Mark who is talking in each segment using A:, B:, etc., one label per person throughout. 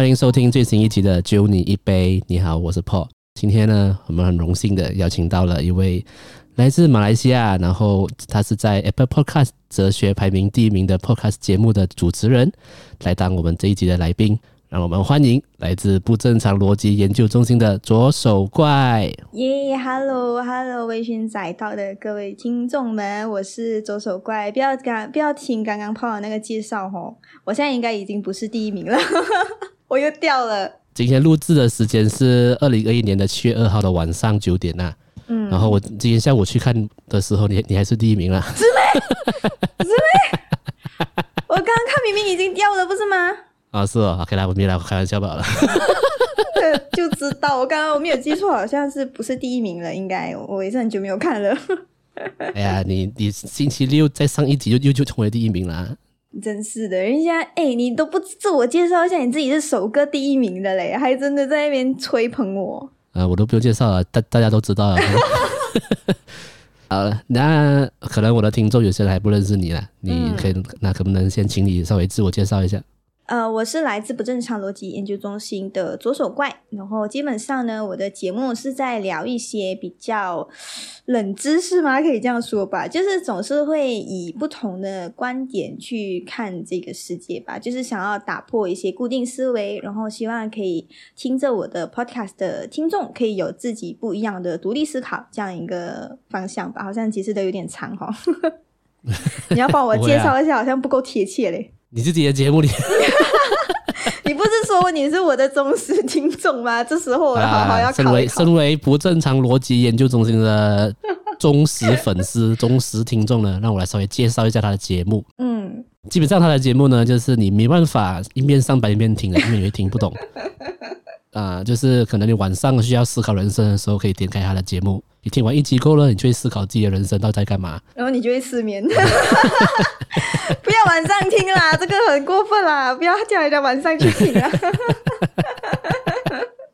A: 欢迎收听最新一集的《揪你一杯》。你好，我是 Paul。今天呢，我们很荣幸的邀请到了一位来自马来西亚，然后他是在 Apple Podcast 哲学排名第一名的 Podcast 节目的主持人，来当我们这一集的来宾。让我们欢迎来自不正常逻辑研究中心的左手怪。
B: 耶、，Hello，Hello，微醺载道的各位听众们，我是左手怪。不要刚不要听刚刚 Paul 的那个介绍哦，我现在应该已经不是第一名了，我又掉了。
A: 今天录制的时间是二零二一年的七月二号的晚上九点呐、啊。嗯，然后我今天下午去看的时候，你你还是第一名了。
B: 是没？是没？我刚刚看明明已经掉了，不是吗？
A: 啊、哦，是哦，OK 啦，我没来开玩笑罢了。
B: 就知道我刚刚我没有记错，好像是不是第一名了？应该我也是很久没有看了。
A: 哎呀，你你星期六再上一集就又就成为第一名了。
B: 真是的，人家哎、欸，你都不自我介绍一下你自己是首歌第一名的嘞，还真的在那边吹捧我。
A: 啊、呃，我都不用介绍了，大大家都知道了。好了，那可能我的听众有些人还不认识你了，你可以、嗯、那可不能先请你稍微自我介绍一下？
B: 呃，我是来自不正常逻辑研究中心的左手怪，然后基本上呢，我的节目是在聊一些比较冷知识吗？可以这样说吧，就是总是会以不同的观点去看这个世界吧，就是想要打破一些固定思维，然后希望可以听着我的 podcast 的听众可以有自己不一样的独立思考这样一个方向吧。好像其实都有点长哈，你要帮我介绍一下，好像不够贴切嘞。
A: 你自己的节目里，
B: 你不是说你是我的忠实听众吗？这时候我好好要考。
A: 身为身为不正常逻辑研究中心的忠实粉丝、忠实听众呢，让我来稍微介绍一下他的节目。嗯，基本上他的节目呢，就是你没办法一边上班一边听的，因为你会听不懂。啊、呃，就是可能你晚上需要思考人生的时候，可以点开他的节目。你听完一集够了，你就会思考自己的人生到底在干嘛，
B: 然后你就会失眠。不要晚上听啦，这个很过分啦！不要叫人家晚上去听啊。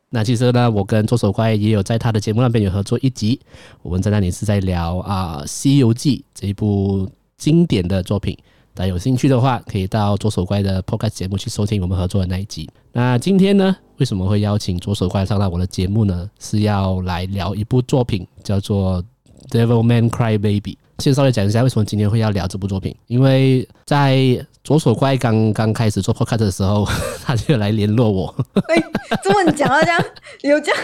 A: 那其实呢，我跟左手怪也有在他的节目那边有合作一集，我们在那里是在聊啊《西游记》这一部经典的作品。大家有兴趣的话，可以到左手怪的 Podcast 节目去收听我们合作的那一集。那今天呢，为什么会邀请左手怪上到我的节目呢？是要来聊一部作品，叫做《Devilman Crybaby》。先稍微讲一下为什么今天会要聊这部作品，因为在左手怪刚刚开始做 podcast 的时候，他就来联络我。
B: 哎、欸，怎么你讲到 这样？有这样？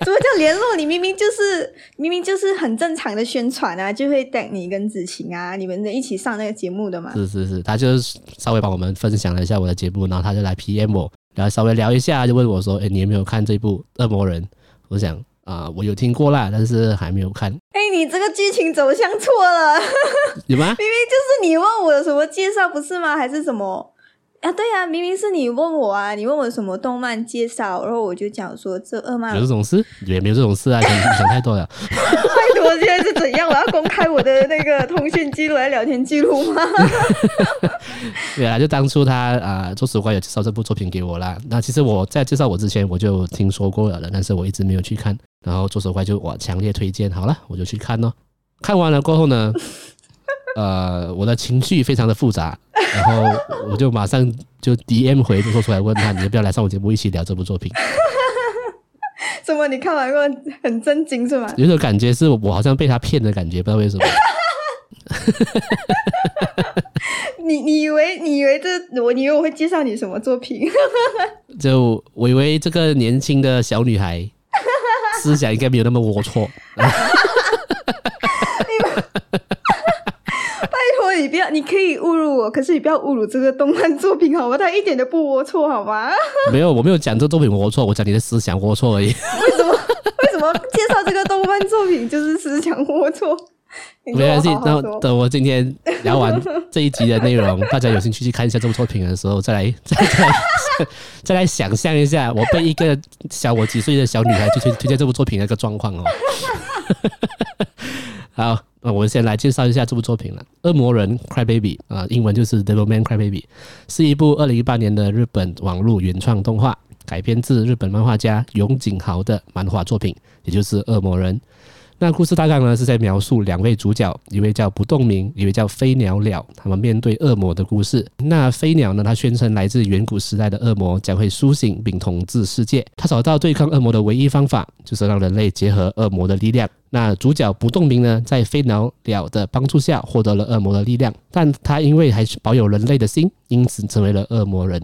B: 怎么叫联络？你明明就是明明就是很正常的宣传啊，就会带你跟子晴啊，你们一起上那个节目的嘛。
A: 是是是，他就稍微帮我们分享了一下我的节目，然后他就来 PM 我，然后稍微聊一下，就问我说：“哎、欸，你有没有看这部《恶魔人》？”我想。啊、呃，我有听过啦，但是还没有看。
B: 哎、欸，你这个剧情走向错了，
A: 有吗？
B: 明明就是你问我有什么介绍，不是吗？还是什么？啊，对啊，明明是你问我啊，你问我什么动漫介绍，然后我就讲说这二漫有
A: 这种事，也没有这种事啊，想 想太多了。
B: 拜托，现在是怎样？我要公开我的那个通讯记录来聊天记录吗？
A: 对啊，就当初他啊，左手怪有介绍这部作品给我啦。那其实我在介绍我之前，我就听说过了，但是我一直没有去看。然后左手怪就我强烈推荐，好了，我就去看咯。看完了过后呢，呃，我的情绪非常的复杂。然后我就马上就 DM 回说出来问他，你要不要来上我节目一起聊这部作品？
B: 怎么你看完过很震惊是吗？
A: 有种感觉是我好像被他骗的感觉，不知道为什么。
B: 你你以为你以为这我你以为我会介绍你什么作品？
A: 就我以为这个年轻的小女孩思想应该没有那么龌龊。
B: 拜托你不要，你可以侮辱我，可是你不要侮辱这个动漫作品，好吗？它一点都不龌龊，好吗？
A: 没有，我没有讲这个作品龌龊，我讲你的思想龌龊而已。
B: 为什么？为什么介绍这个动漫作品就是思想龌龊？
A: 没关系，那等我今天聊完 这一集的内容，大家有兴趣去看一下这部作品的时候，再来再来再来，再来想象一下，我被一个小我几岁的小女孩去推推荐这部作品的一个状况哦。好。那我们先来介绍一下这部作品了，《恶魔人 Crybaby》啊，英文就是《Devilman Crybaby》，是一部二零一八年的日本网络原创动画，改编自日本漫画家永井豪的漫画作品，也就是《恶魔人》。那故事大概呢是在描述两位主角，一位叫不动明，一位叫飞鸟鸟，他们面对恶魔的故事。那飞鸟呢，他宣称来自远古时代的恶魔将会苏醒并统治世界。他找到对抗恶魔的唯一方法，就是让人类结合恶魔的力量。那主角不动明呢，在飞鸟鸟的帮助下获得了恶魔的力量，但他因为还是保有人类的心，因此成为了恶魔人。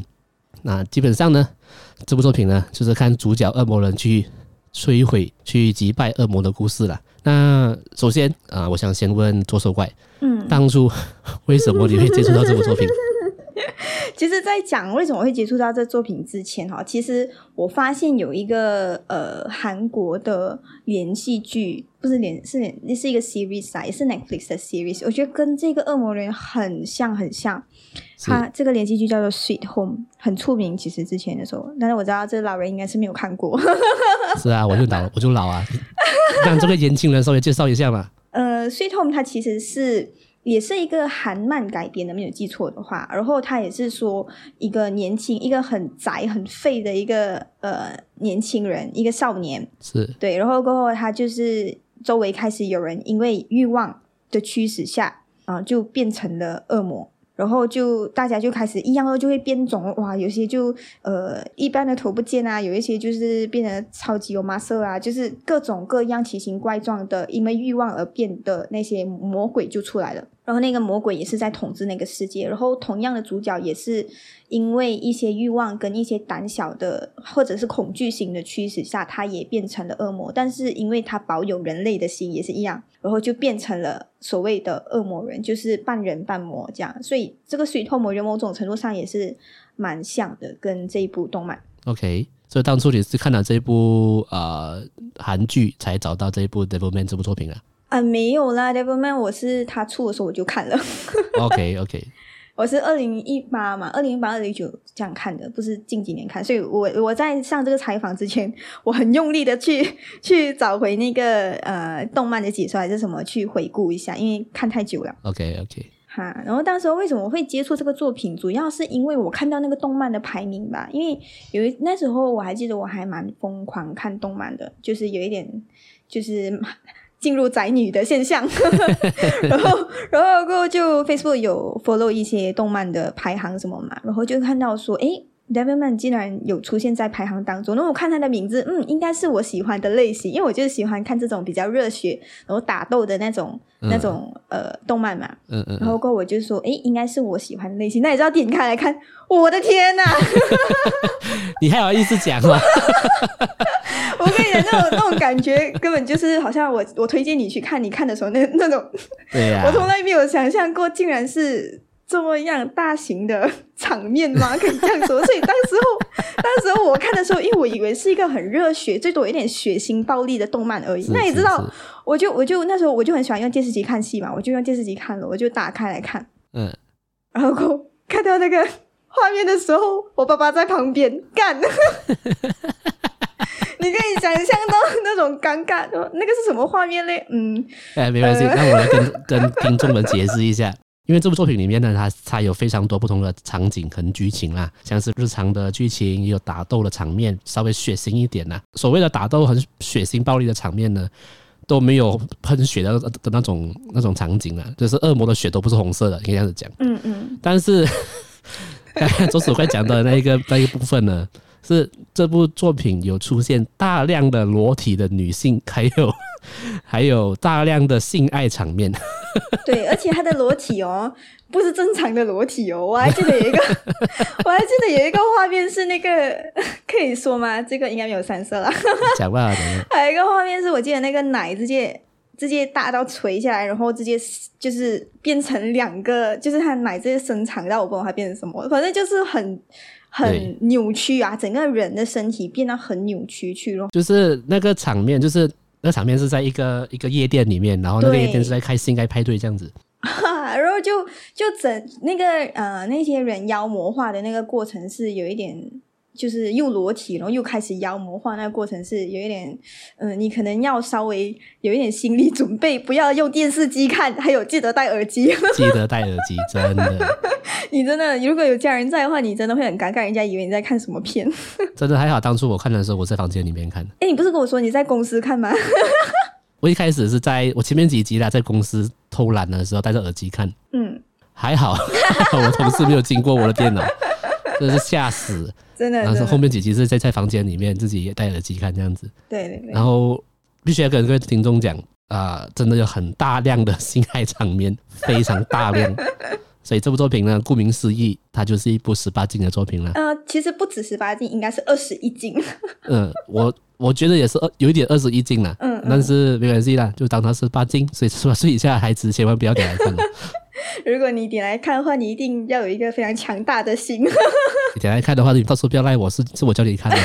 A: 那基本上呢，这部作品呢，就是看主角恶魔人去。摧毁、去击败恶魔的故事了。那首先啊、呃，我想先问左手怪，嗯，当初为什么你会接触到这部作品？
B: 其实，在讲为什么会接触到这作品之前，哈，其实我发现有一个呃韩国的连续剧，不是连是连是一个 series 啊，也是 Netflix 的 series，我觉得跟这个恶魔人很像，很像。他这个连续剧叫做《Sweet Home》，很出名。其实之前的时候，但是我知道这老人应该是没有看过。
A: 是啊，我就老，我就老啊。让这个年轻人稍微介绍一下嘛。
B: 呃，《Sweet Home》它其实是也是一个韩漫改编的，没有记错的话。然后它也是说一个年轻、一个很宅、很废的一个呃年轻人，一个少年。
A: 是
B: 对。然后过后，他就是周围开始有人因为欲望的驱使下啊、呃，就变成了恶魔。然后就大家就开始一样哦，就会变种哇，有些就呃一般的头不见啊，有一些就是变得超级有 muscle 啊，就是各种各样奇形怪状的，因为欲望而变的那些魔鬼就出来了。然后那个魔鬼也是在统治那个世界，然后同样的主角也是因为一些欲望跟一些胆小的或者是恐惧型的驱使下，他也变成了恶魔。但是因为他保有人类的心，也是一样，然后就变成了所谓的恶魔人，就是半人半魔这样。所以这个 Sweet Home 我觉得某种程度上也是蛮像的，跟这一部动漫。
A: OK，所以当初你是看了这部呃韩剧才找到这一部 Devilman 这部作品啊？
B: 啊，没有啦，Devilman，我是他出的时候我就看了。
A: OK OK，
B: 我是二零一八嘛，二零一八、二零一九这样看的，不是近几年看。所以我我在上这个采访之前，我很用力的去去找回那个呃动漫的解说还是什么，去回顾一下，因为看太久了。
A: OK OK，
B: 哈，然后当时为什么我会接触这个作品，主要是因为我看到那个动漫的排名吧，因为有一那时候我还记得我还蛮疯狂看动漫的，就是有一点就是。进入宅女的现象，然后，然后过后就 Facebook 有 follow 一些动漫的排行什么嘛，然后就看到说，诶，Devilman 竟然有出现在排行当中。那我看他的名字，嗯，应该是我喜欢的类型，因为我就是喜欢看这种比较热血，然后打斗的那种、嗯、那种呃动漫嘛。嗯嗯。然后过我就说，哎，应该是我喜欢的类型。那你知道点开来看，我的天呐！
A: 你还有意思讲吗？
B: 我跟你讲，那种那种感觉，根本就是好像我我推荐你去看，你看的时候那那种，
A: 对呀、啊，
B: 我从来没有想象过，竟然是这么样大型的 场面吗？可以这样说。所以当时候，当时候我看的时候，因为我以为是一个很热血，最多有点血腥暴力的动漫而已。那你知道，我就我就那时候我就很喜欢用电视机看戏嘛，我就用电视机看了，我就打开来看，嗯，然后看到那个画面的时候，我爸爸在旁边干。你可以想象到那种尴尬，那个是什么画面嘞？嗯，
A: 哎，没关系，那我来跟跟听众们解释一下，因为这部作品里面呢，它它有非常多不同的场景和剧情啦，像是日常的剧情，也有打斗的场面，稍微血腥一点啦。所谓的打斗很血腥暴力的场面呢，都没有喷血的的那种那种场景啊，就是恶魔的血都不是红色的，可以这样子讲。嗯嗯。但是刚才左手怪讲的那一个那一个部分呢？是这部作品有出现大量的裸体的女性，还有还有大量的性爱场面。
B: 对，而且他的裸体哦，不是正常的裸体哦。我还记得有一个，我还记得有一个画面是那个，可以说吗？这个应该没有三色了。
A: 讲吧，
B: 还有一个画面是我记得那个奶直接直接大到垂下来，然后直接就是变成两个，就是他奶直接伸长，到我不知道它变成什么，反正就是很。很扭曲啊，整个人的身体变得很扭曲去了。
A: 就是那个场面，就是那场面是在一个一个夜店里面，然后那个夜店是在开性爱派对这样子。
B: 然后就就整那个呃那些人妖魔化的那个过程是有一点。就是又裸体，然后又开始妖魔化，那个过程是有一点，嗯、呃，你可能要稍微有一点心理准备，不要用电视机看，还有记得戴耳机，
A: 记得戴耳机，真的。
B: 你真的如果有家人在的话，你真的会很尴尬，人家以为你在看什么片。
A: 真的还好，当初我看的时候我在房间里面看的。
B: 哎，你不是跟我说你在公司看吗？
A: 我一开始是在我前面几集啦，在公司偷懒的时候戴着耳机看，
B: 嗯，
A: 还好我同事没有经过我的电脑，真的是吓死，
B: 真的。
A: 然后是后面几集是在在房间里面自己也戴耳机看这样子，
B: 对对对。
A: 然后必须要跟各位听众讲啊、呃，真的有很大量的性爱场面，非常大量。所以这部作品呢，顾名思义，它就是一部十八禁的作品了。
B: 呃，其实不止十八禁，应该是二十一禁。
A: 嗯，我我觉得也是二有一点二十一禁了。嗯，但是没关系啦，就当它是十八禁。所以十八岁以下的孩子千万不要点来看。
B: 如果你点来看的话，你一定要有一个非常强大的心。
A: 你点来看的话，你到时候不要赖我，是是我教你看的。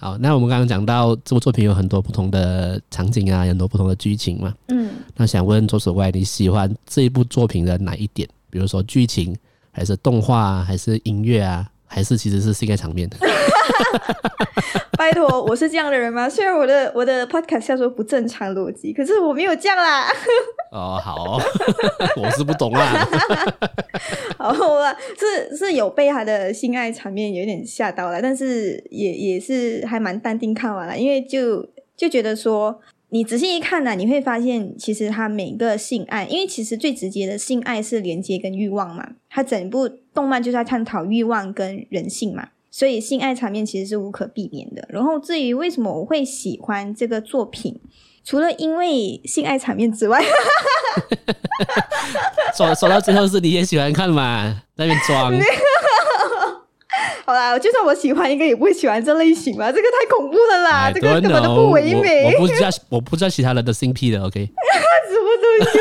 A: 好，那我们刚刚讲到这部作品有很多不同的场景啊，很多不同的剧情嘛。嗯，那想问左手怪，你喜欢这一部作品的哪一点？比如说剧情，还是动画啊，还是音乐啊，还是其实是性爱场面？
B: 拜托，我是这样的人吗？虽然我的我的 podcast 叫做不正常逻辑，可是我没有这样啦。
A: 哦，好，我是不懂啦。
B: 好啦，是是有被他的性爱场面有点吓到了，但是也也是还蛮淡定看完了，因为就就觉得说，你仔细一看呢、啊，你会发现其实他每个性爱，因为其实最直接的性爱是连接跟欲望嘛，他整部动漫就是在探讨欲望跟人性嘛。所以性爱场面其实是无可避免的。然后至于为什么我会喜欢这个作品，除了因为性爱场面之外，
A: 说说到最后是你也喜欢看嘛，在那边装。
B: 好啦，就算我喜欢一个，也不会喜欢这类型吧，这个太恐怖了啦，这个根本都不唯美。
A: 我，我不知 道，我不知道其他人的性癖的，OK？
B: 什么东西？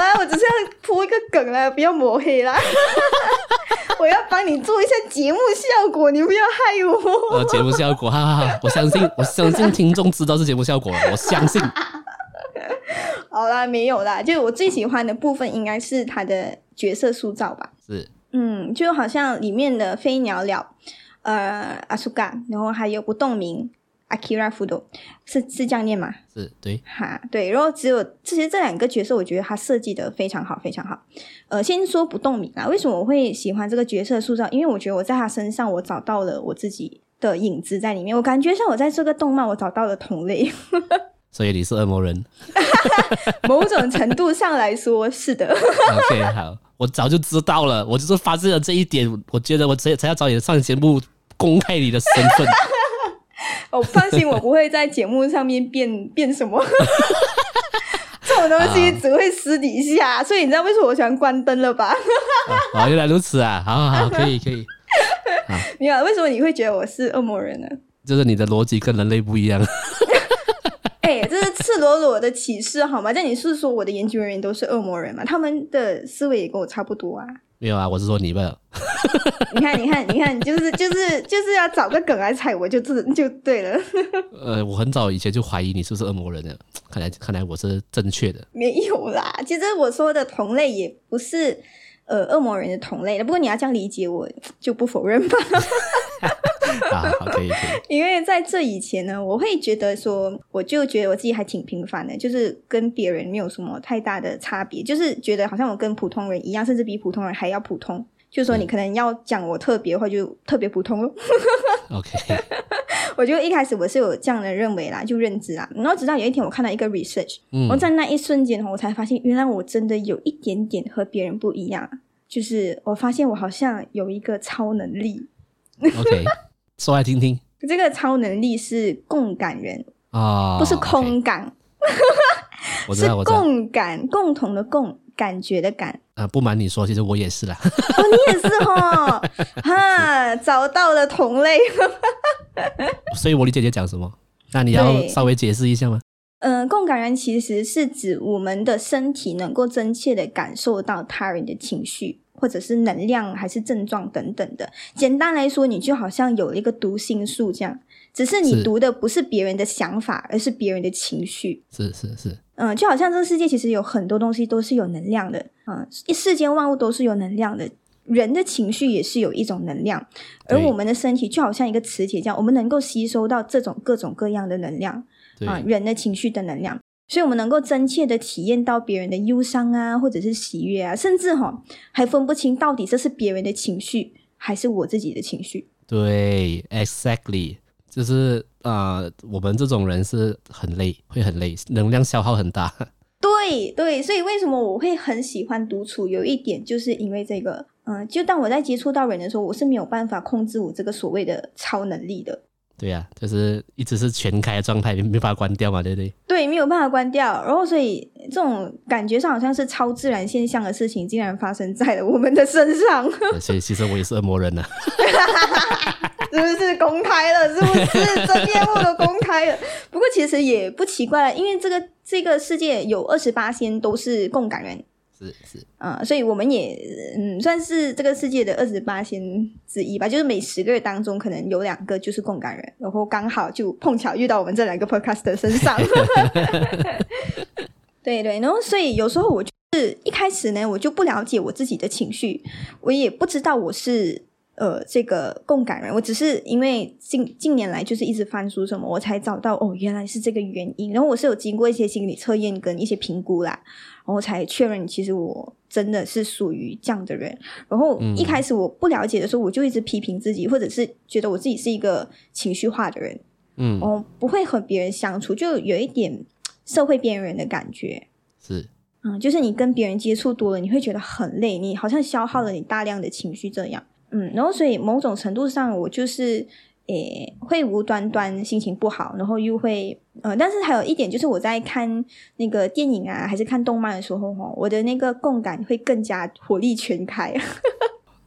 B: 没有。好啦，我只是要铺一个梗啦，不要抹黑啦。我要帮你做一下节目效果，你不要害我。
A: 呃，节目效果，哈哈哈！我相信，我相信听众知道是节目效果，我相信。
B: 好啦，没有啦，就我最喜欢的部分应该是他的角色塑造吧。
A: 是，
B: 嗯，就好像里面的飞鸟鸟，呃，阿苏嘎，然后还有不动明。Akira Fudo 是是这样念吗？
A: 是对，
B: 哈对，然后只有其实这两个角色，我觉得他设计的非常好，非常好。呃，先说不动明啊，为什么我会喜欢这个角色塑造？因为我觉得我在他身上，我找到了我自己的影子在里面。我感觉像我在这个动漫，我找到了同类。
A: 所以你是恶魔人？
B: 某种程度上来说是的。
A: OK，好，我早就知道了，我就是发现了这一点，我觉得我才才要找你上节目公开你的身份。
B: 哦，放心，我不会在节目上面变 变什么，这种东西只会私底下，啊、所以你知道为什么我喜欢关灯了吧？
A: 哦，原来如此啊！好好好，可以可以。
B: 你好，为什么你会觉得我是恶魔人呢？
A: 就是你的逻辑跟人类不一样。
B: 哎、欸，这是赤裸裸的歧视好吗？但你是说我的研究人员都是恶魔人吗？他们的思维也跟我差不多啊。
A: 没有啊，我是说你们。
B: 你看，你看，你看，就是就是就是要找个梗来踩我，就就就对了。
A: 呃，我很早以前就怀疑你是不是恶魔人了，看来看来我是正确的。
B: 没有啦，其实我说的同类也不是呃恶魔人的同类的，不过你要这样理解，我就不否认吧。
A: 啊，好，可以可以。
B: 因为在这以前呢，我会觉得说，我就觉得我自己还挺平凡的，就是跟别人没有什么太大的差别，就是觉得好像我跟普通人一样，甚至比普通人还要普通。就是说你可能要讲我特别的话，就特别普通咯。
A: OK，
B: 我就一开始我是有这样的认为啦，就认知啦。然后直到有一天我看到一个 research，嗯，我在那一瞬间我才发现原来我真的有一点点和别人不一样。就是我发现我好像有一个超能力。
A: OK。说来听听，
B: 这个超能力是共感人
A: 啊，
B: 不是空感，是共感，共同的共，感觉的感。
A: 啊，不瞒你说，其实我也是啦。
B: 哦，你也是哦，哈，找到了同类。
A: 所以我理解你讲什么？那你要稍微解释一下吗？
B: 嗯、呃，共感人其实是指我们的身体能够真切的感受到他人的情绪。或者是能量，还是症状等等的。简单来说，你就好像有了一个读心术这样，只是你读的不是别人的想法，而是别人的情绪。
A: 是是是，
B: 嗯，就好像这个世界其实有很多东西都是有能量的，嗯，世间万物都是有能量的，人的情绪也是有一种能量，而我们的身体就好像一个磁铁这样，我们能够吸收到这种各种各样的能量，啊，人的情绪的能量。所以，我们能够真切的体验到别人的忧伤啊，或者是喜悦啊，甚至哈还分不清到底这是别人的情绪还是我自己的情绪。
A: 对，exactly，就是啊、呃，我们这种人是很累，会很累，能量消耗很大。
B: 对对，所以为什么我会很喜欢独处？有一点就是因为这个，嗯、呃，就当我在接触到人的时候，我是没有办法控制我这个所谓的超能力的。
A: 对呀、啊，就是一直是全开的状态，没办法关掉嘛，对不对？
B: 对，没有办法关掉。然后，所以这种感觉上好像是超自然现象的事情，竟然发生在了我们的身上。
A: 所以，其实我也是恶魔人呢。
B: 是不是公开了？是不是真面目都公开了？不过其实也不奇怪了，因为这个这个世界有二十八仙都是共感人。
A: 是是
B: 嗯、呃，所以我们也嗯算是这个世界的二十八仙之一吧。就是每十个人当中，可能有两个就是共感人，然后刚好就碰巧遇到我们这两个 podcast 的身上。对对，然后所以有时候我就是一开始呢，我就不了解我自己的情绪，我也不知道我是。呃，这个共感人，我只是因为近近年来就是一直翻书什么，我才找到哦，原来是这个原因。然后我是有经过一些心理测验跟一些评估啦，然后才确认其实我真的是属于这样的人。然后一开始我不了解的时候，我就一直批评自己，或者是觉得我自己是一个情绪化的人，嗯，哦，不会和别人相处，就有一点社会边缘人的感觉。
A: 是，
B: 嗯，就是你跟别人接触多了，你会觉得很累，你好像消耗了你大量的情绪这样。嗯，然后所以某种程度上，我就是诶会无端端心情不好，然后又会呃，但是还有一点就是我在看那个电影啊，还是看动漫的时候哈，我的那个共感会更加火力全开。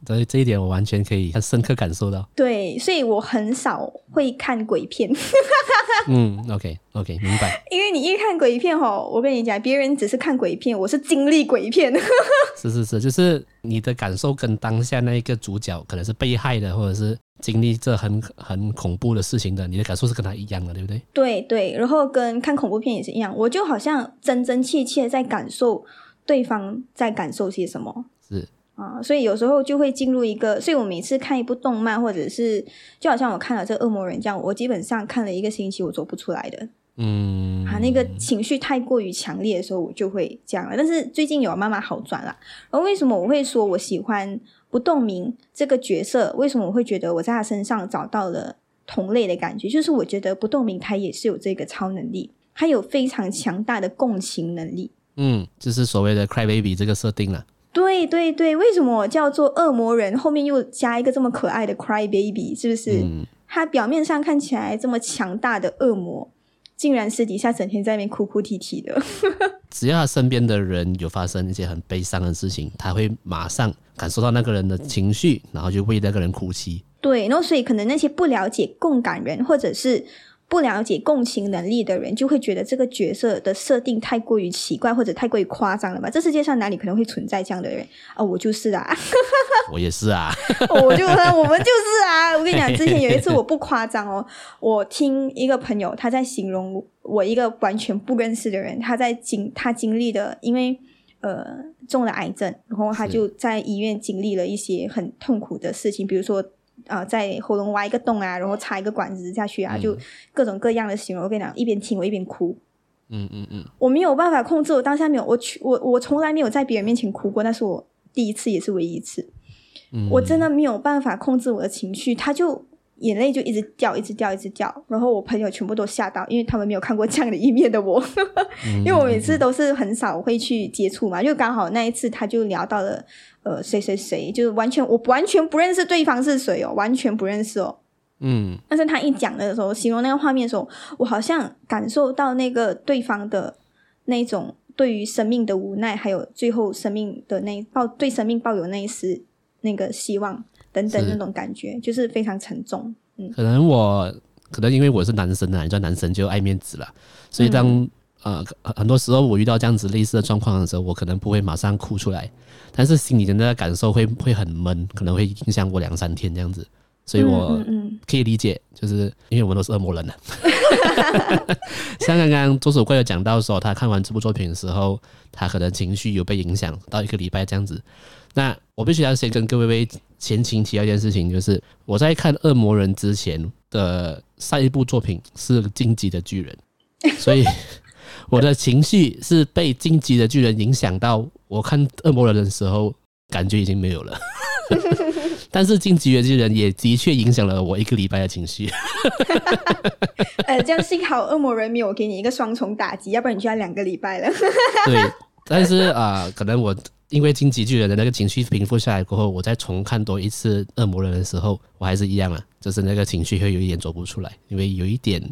A: 所以这一点我完全可以很深刻感受到。
B: 对，所以我很少会看鬼片。
A: 嗯，OK OK，明白。
B: 因为你一看鬼片吼，我跟你讲，别人只是看鬼片，我是经历鬼片。
A: 是是是，就是你的感受跟当下那一个主角可能是被害的，或者是经历这很很恐怖的事情的，你的感受是跟他一样的，对不对？
B: 对对，然后跟看恐怖片也是一样，我就好像真真切切在感受对方在感受些什么。
A: 是。
B: 啊，所以有时候就会进入一个，所以我每次看一部动漫，或者是就好像我看了这恶魔人这样，我基本上看了一个星期，我走不出来的。
A: 嗯，
B: 啊，那个情绪太过于强烈的时候，我就会这样了。但是最近有慢慢好转了。然后为什么我会说我喜欢不动明这个角色？为什么我会觉得我在他身上找到了同类的感觉？就是我觉得不动明他也是有这个超能力，他有非常强大的共情能力。
A: 嗯，就是所谓的 cry baby 这个设定了。
B: 对对对，为什么叫做恶魔人？后面又加一个这么可爱的 cry baby，是不是？嗯、他表面上看起来这么强大的恶魔，竟然私底下整天在那边哭哭啼啼的。
A: 只要他身边的人有发生一些很悲伤的事情，他会马上感受到那个人的情绪，然后就为那个人哭泣。
B: 对，然后所以可能那些不了解共感人，或者是。不了解共情能力的人，就会觉得这个角色的设定太过于奇怪，或者太过于夸张了吧？这世界上哪里可能会存在这样的人啊、哦？我就是啊，
A: 我也是啊，
B: 我就我们就是啊！我跟你讲，之前有一次我不夸张哦，我听一个朋友他在形容我一个完全不认识的人，他在经他经历的，因为呃中了癌症，然后他就在医院经历了一些很痛苦的事情，比如说。啊、呃，在喉咙挖一个洞啊，然后插一个管子下去啊，嗯、就各种各样的形容。我跟你讲，一边听我一边哭。
A: 嗯嗯嗯，
B: 我没有办法控制，我当下没有，我去，我我从来没有在别人面前哭过，那是我第一次，也是唯一一次。嗯，我真的没有办法控制我的情绪，他就。眼泪就一直掉，一直掉，一直掉。然后我朋友全部都吓到，因为他们没有看过这样的一面的我。因为我每次都是很少会去接触嘛，就刚好那一次他就聊到了呃谁谁谁，就是完全我完全不认识对方是谁哦，完全不认识哦。
A: 嗯。
B: 但是他一讲的时候，形容那个画面的时候，我好像感受到那个对方的那种对于生命的无奈，还有最后生命的那抱对生命抱有那一丝那个希望。等等那种感觉，就是非常沉重。嗯，
A: 可能我可能因为我是男生啊，你知道男生就爱面子了，所以当、嗯、呃很多时候我遇到这样子类似的状况的时候，我可能不会马上哭出来，但是心里的那个感受会会很闷，可能会影响我两三天这样子。所以我可以理解，就是因为我们都是恶魔人了。像刚刚左手贵有讲到说，他看完这部作品的时候，他可能情绪有被影响到一个礼拜这样子。那我必须要先跟各位前情提要一件事情，就是我在看《恶魔人》之前的上一部作品是《进击的巨人》，所以 我的情绪是被《进击的巨人》影响到。我看《恶魔人》的时候，感觉已经没有了。但是进击的巨人也的确影响了我一个礼拜的情绪。
B: 呃，这样幸好恶魔人没有给你一个双重打击，要不然你就要两个礼拜了。
A: 对，但是啊、呃，可能我因为进击巨人的那个情绪平复下来过后，我再重看多一次恶魔人的时候，我还是一样啊，就是那个情绪会有一点走不出来，因为有一点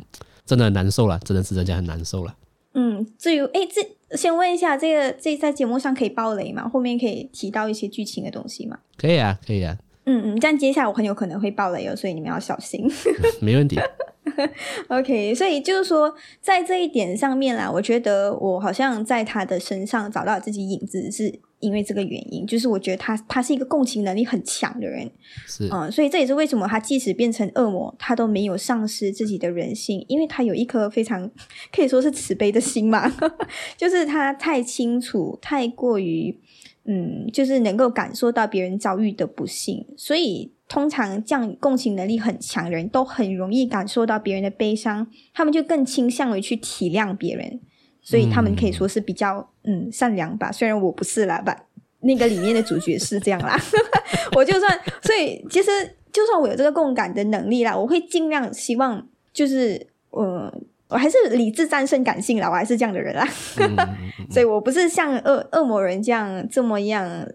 A: 真的很难受了，真的是人家很难受了。
B: 嗯，至于哎，这先问一下，这个这在节目上可以爆雷吗？后面 可以提到一些剧情的东西吗？
A: 可以啊，可以啊。
B: 嗯嗯，这样接下来我很有可能会爆雷哦，所以你们要小心。
A: 没问题。
B: OK，所以就是说，在这一点上面啦，我觉得我好像在他的身上找到自己影子，是因为这个原因，就是我觉得他他是一个共情能力很强的人，
A: 是
B: 嗯，所以这也是为什么他即使变成恶魔，他都没有丧失自己的人性，因为他有一颗非常可以说是慈悲的心嘛，就是他太清楚，太过于。嗯，就是能够感受到别人遭遇的不幸，所以通常这样共情能力很强的人都很容易感受到别人的悲伤，他们就更倾向于去体谅别人，所以他们可以说是比较嗯，嗯善良吧。虽然我不是啦，吧，那个里面的主角是这样啦，我就算所以其实就算我有这个共感的能力啦，我会尽量希望就是呃。我还是理智战胜感性啦，我还是这样的人啦，所以我不是像恶恶魔人这样这么样，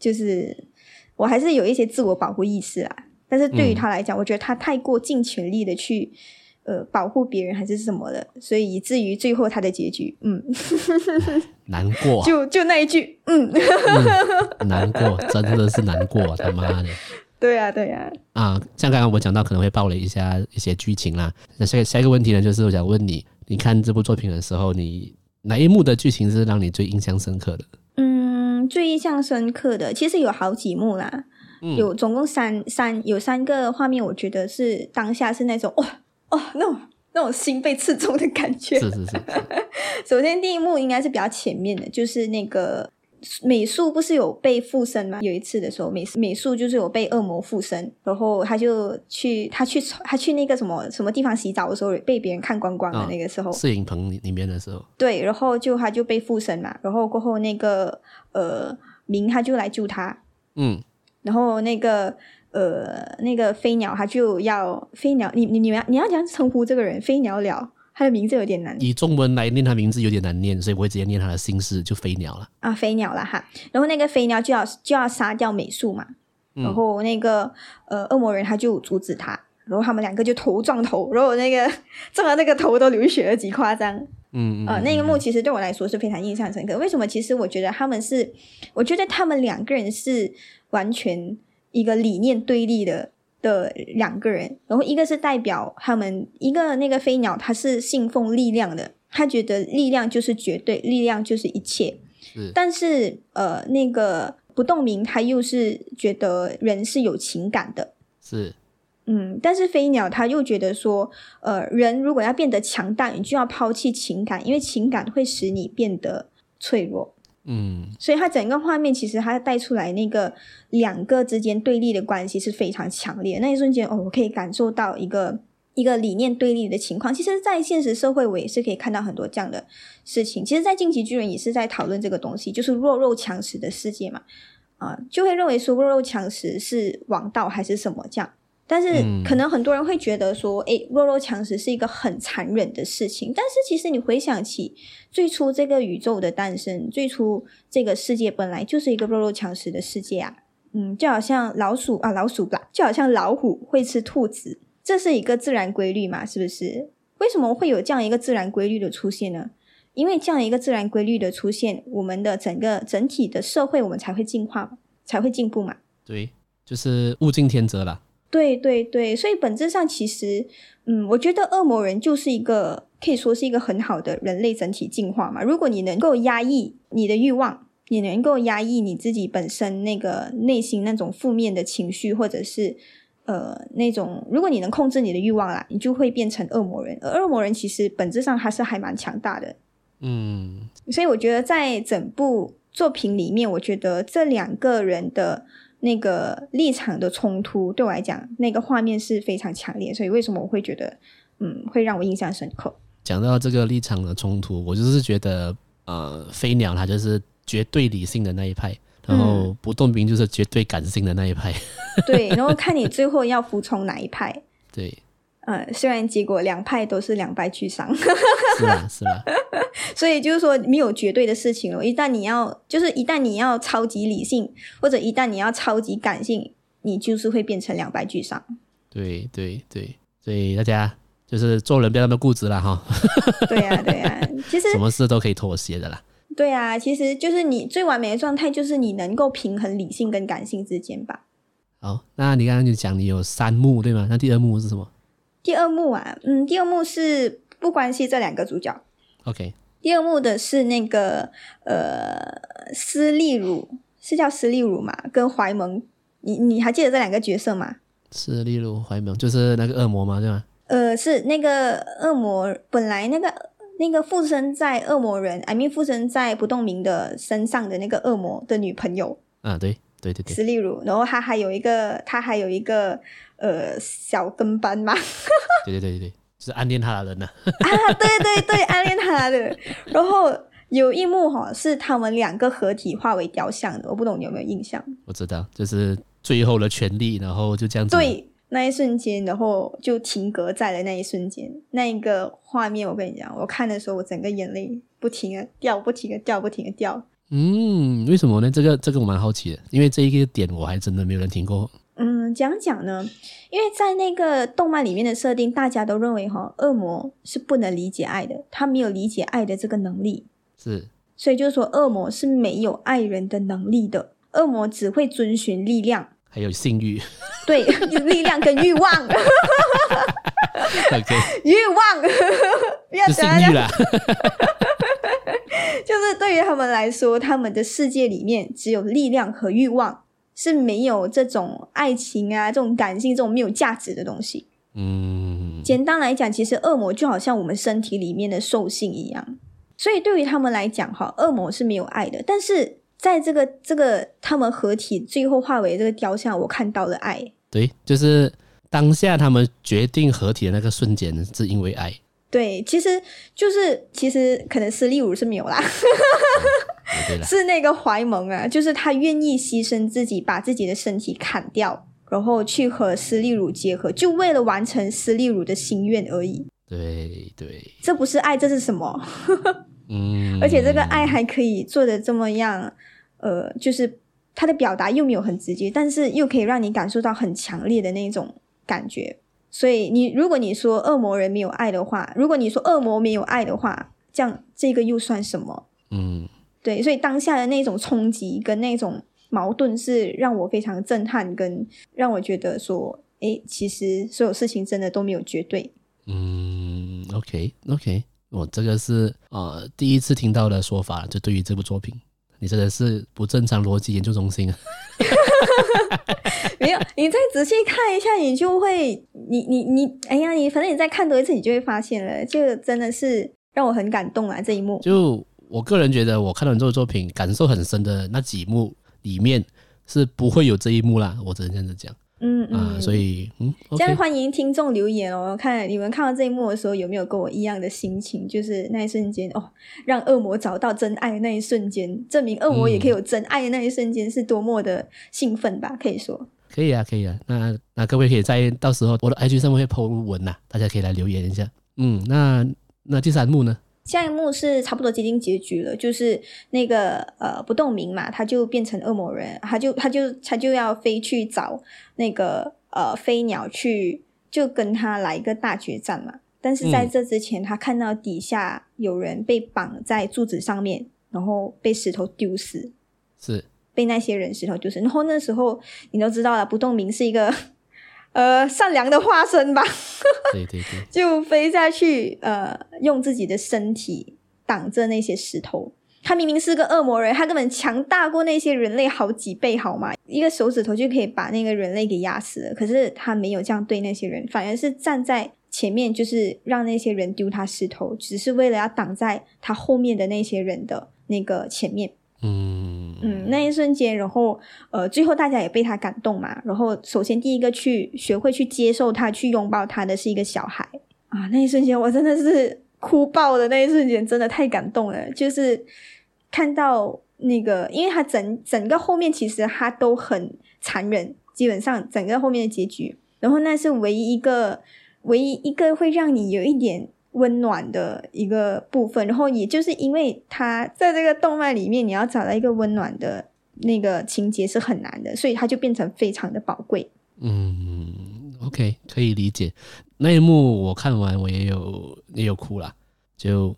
B: 就是我还是有一些自我保护意识啦。但是对于他来讲，嗯、我觉得他太过尽全力的去呃保护别人还是什么的，所以以至于最后他的结局，嗯，
A: 难过，
B: 就就那一句，嗯，
A: 嗯难过，真的是难过，他妈的。
B: 对呀、啊，对呀。
A: 啊，像刚刚我讲到可能会暴雷一下一些剧情啦。那下下一个问题呢，就是我想问你，你看这部作品的时候，你哪一幕的剧情是让你最印象深刻的？
B: 嗯，最印象深刻的其实有好几幕啦，嗯、有总共三三有三个画面，我觉得是当下是那种哇哦那种那种心被刺中的感觉。
A: 是是是。
B: 首先第一幕应该是比较前面的，就是那个。美术不是有被附身吗？有一次的时候，美美术就是有被恶魔附身，然后他就去他去他去那个什么什么地方洗澡的时候，被别人看光光的那个时候，
A: 摄影棚里面的时候，
B: 对，然后就他就被附身嘛，然后过后那个呃明他就来救他，
A: 嗯，
B: 然后那个呃那个飞鸟他就要飞鸟，你你你们你要怎样称呼这个人？飞鸟了。他的名字有点难，
A: 以中文来念他名字有点难念，所以我会直接念他的姓氏，就飞鸟了
B: 啊，飞鸟了哈。然后那个飞鸟就要就要杀掉美术嘛，嗯、然后那个呃恶魔人他就阻止他，然后他们两个就头撞头，然后那个 撞到那个头都流血了，极夸张。
A: 嗯嗯，
B: 呃，那一幕其实对我来说是非常印象深刻。为什么？其实我觉得他们是，我觉得他们两个人是完全一个理念对立的。的两个人，然后一个是代表他们，一个那个飞鸟，他是信奉力量的，他觉得力量就是绝对，力量就是一切。
A: 是
B: 但是呃，那个不动明他又是觉得人是有情感的。
A: 是，
B: 嗯，但是飞鸟他又觉得说，呃，人如果要变得强大，你就要抛弃情感，因为情感会使你变得脆弱。
A: 嗯，
B: 所以它整个画面其实它带出来那个两个之间对立的关系是非常强烈的。那一瞬间，哦，我可以感受到一个一个理念对立的情况。其实，在现实社会，我也是可以看到很多这样的事情。其实，在进击巨人也是在讨论这个东西，就是弱肉强食的世界嘛，啊、就会认为说弱肉强食是王道还是什么这样。但是可能很多人会觉得说，诶，弱肉强食是一个很残忍的事情。但是其实你回想起最初这个宇宙的诞生，最初这个世界本来就是一个弱肉强食的世界啊。嗯，就好像老鼠啊，老鼠吧，就好像老虎会吃兔子，这是一个自然规律嘛，是不是？为什么会有这样一个自然规律的出现呢？因为这样一个自然规律的出现，我们的整个整体的社会我们才会进化，才会进步嘛。
A: 对，就是物竞天择啦。
B: 对对对，所以本质上其实，嗯，我觉得恶魔人就是一个可以说是一个很好的人类整体进化嘛。如果你能够压抑你的欲望，你能够压抑你自己本身那个内心那种负面的情绪，或者是呃那种，如果你能控制你的欲望啦，你就会变成恶魔人。而恶魔人其实本质上还是还蛮强大的，
A: 嗯。
B: 所以我觉得在整部作品里面，我觉得这两个人的。那个立场的冲突对我来讲，那个画面是非常强烈，所以为什么我会觉得，嗯，会让我印象深刻？
A: 讲到这个立场的冲突，我就是觉得，呃，飞鸟它就是绝对理性的那一派，然后不动兵就是绝对感性的那一派。
B: 对，然后看你最后要服从哪一派。
A: 对。
B: 呃，虽然结果两派都是两败俱伤，
A: 是啊，是啊，
B: 所以就是说没有绝对的事情了。一旦你要，就是一旦你要超级理性，或者一旦你要超级感性，你就是会变成两败俱伤。
A: 对对对，所以大家就是做人不要那么固执了哈。
B: 对呀、啊、对呀、啊，其实
A: 什么事都可以妥协的啦。
B: 对啊，其实就是你最完美的状态，就是你能够平衡理性跟感性之间吧。
A: 好，那你刚刚就讲你有三幕对吗？那第二幕是什么？
B: 第二幕啊，嗯，第二幕是不关系这两个主角。
A: OK，
B: 第二幕的是那个呃，斯利鲁是叫斯利鲁嘛？跟怀萌，你你还记得这两个角色吗？
A: 斯利鲁、怀萌就是那个恶魔嘛？对吗？
B: 呃，是那个恶魔，本来那个那个附身在恶魔人，I mean 附身在不动明的身上的那个恶魔的女朋友。
A: 啊，对对对对，
B: 斯利鲁，然后他还有一个，他还有一个。呃，小跟班嘛，
A: 对对对对，就是暗恋他的人呢。
B: 啊，对对对，暗恋他的人。然后有一幕哈，是他们两个合体化为雕像的，我不懂你有没有印象？
A: 我知道，就是最后的权力，然后就这样子。
B: 对，那一瞬间，然后就停格在了那一瞬间，那一个画面，我跟你讲，我看的时候，我整个眼泪不停的掉，不停的掉，不停的掉。
A: 嗯，为什么呢？这个这个我蛮好奇的，因为这一个点我还真的没有人听过。
B: 嗯，讲讲呢，因为在那个动漫里面的设定，大家都认为哈，恶魔是不能理解爱的，他没有理解爱的这个能力，
A: 是，
B: 所以就是说，恶魔是没有爱人的能力的，恶魔只会遵循力量，
A: 还有性欲，
B: 对，力量跟欲望
A: ，OK，
B: 欲望，不要
A: 性欲啦，
B: 就是对于他们来说，他们的世界里面只有力量和欲望。是没有这种爱情啊，这种感性，这种没有价值的东西。
A: 嗯，
B: 简单来讲，其实恶魔就好像我们身体里面的兽性一样，所以对于他们来讲，哈，恶魔是没有爱的。但是在这个这个他们合体最后化为这个雕像，我看到了爱。
A: 对，就是当下他们决定合体的那个瞬间，是因为爱。
B: 对，其实就是其实可能是例如是没有啦。是那个怀萌啊，就是他愿意牺牲自己，把自己的身体砍掉，然后去和施丽茹结合，就为了完成施丽茹的心愿而已。
A: 对对，
B: 这不是爱，这是什么？
A: 嗯，
B: 而且这个爱还可以做的这么样，呃，就是他的表达又没有很直接，但是又可以让你感受到很强烈的那种感觉。所以你如果你说恶魔人没有爱的话，如果你说恶魔没有爱的话，这样这个又算什么？
A: 嗯。
B: 对，所以当下的那种冲击跟那种矛盾是让我非常震撼，跟让我觉得说，哎，其实所有事情真的都没有绝对。
A: 嗯，OK，OK，我这个是呃第一次听到的说法，就对于这部作品，你真的是不正常逻辑研究中心啊。没有，你再仔细看一下，你就会，你你你，哎呀，你反正你再看多一次，你就会发现了，就真的是让我很感动啊，这一幕就。我个人觉得，我看到你这部作品，感受很深的那几幕里面是不会有这一幕啦。我只能这样子讲，嗯嗯、啊，所以嗯，这样欢迎听众留言哦，看你们看到这一幕的时候有没有跟我一样的心情？就是那一瞬间哦，让恶魔找到真爱的那一瞬间，证明恶魔也可以有真爱的那一瞬间，是多么的兴奋吧？可以说，可以啊，可以啊。那那各位可以在到时候我的 IG 上面会 po 文呐，大家可以来留言一下。嗯，那那第三幕呢？下一幕是差不多接近结局了，就是那个呃不动明嘛，他就变成恶魔人，他就他就他就要飞去找那个呃飞鸟去，就跟他来一个大决战嘛。但是在这之前，他看到底下有人被绑在柱子上面，然后被石头丢死，是被那些人石头丢死。然后那时候你都知道了，不动明是一个。呃，善良的化身吧，对对对，就飞下去，呃，用自己的身体挡着那些石头。他明明是个恶魔人，他根本强大过那些人类好几倍，好吗？一个手指头就可以把那个人类给压死了。可是他没有这样对那些人，反而是站在前面，就是让那些人丢他石头，只是为了要挡在他后面的那些人的那个前面。嗯嗯，那一瞬间，然后呃，最后大家也被他感动嘛。然后首先第一个去学会去接受他、去拥抱他的是一个小孩啊。那一瞬间，我真的是哭爆的那一瞬间，真的太感动了。就是看到
B: 那个，因为他整整个后面其实他都很残忍，基本上整个后面的结局，然后那是唯一一个唯一一个会让你有一点温暖的一个部分，然后也就是因为他在这个动漫里面，你要找到一个温暖的那个情节是很难的，所以它就变成非常的宝贵。
A: 嗯，OK，可以理解。那一幕我看完，我也有也有哭了，就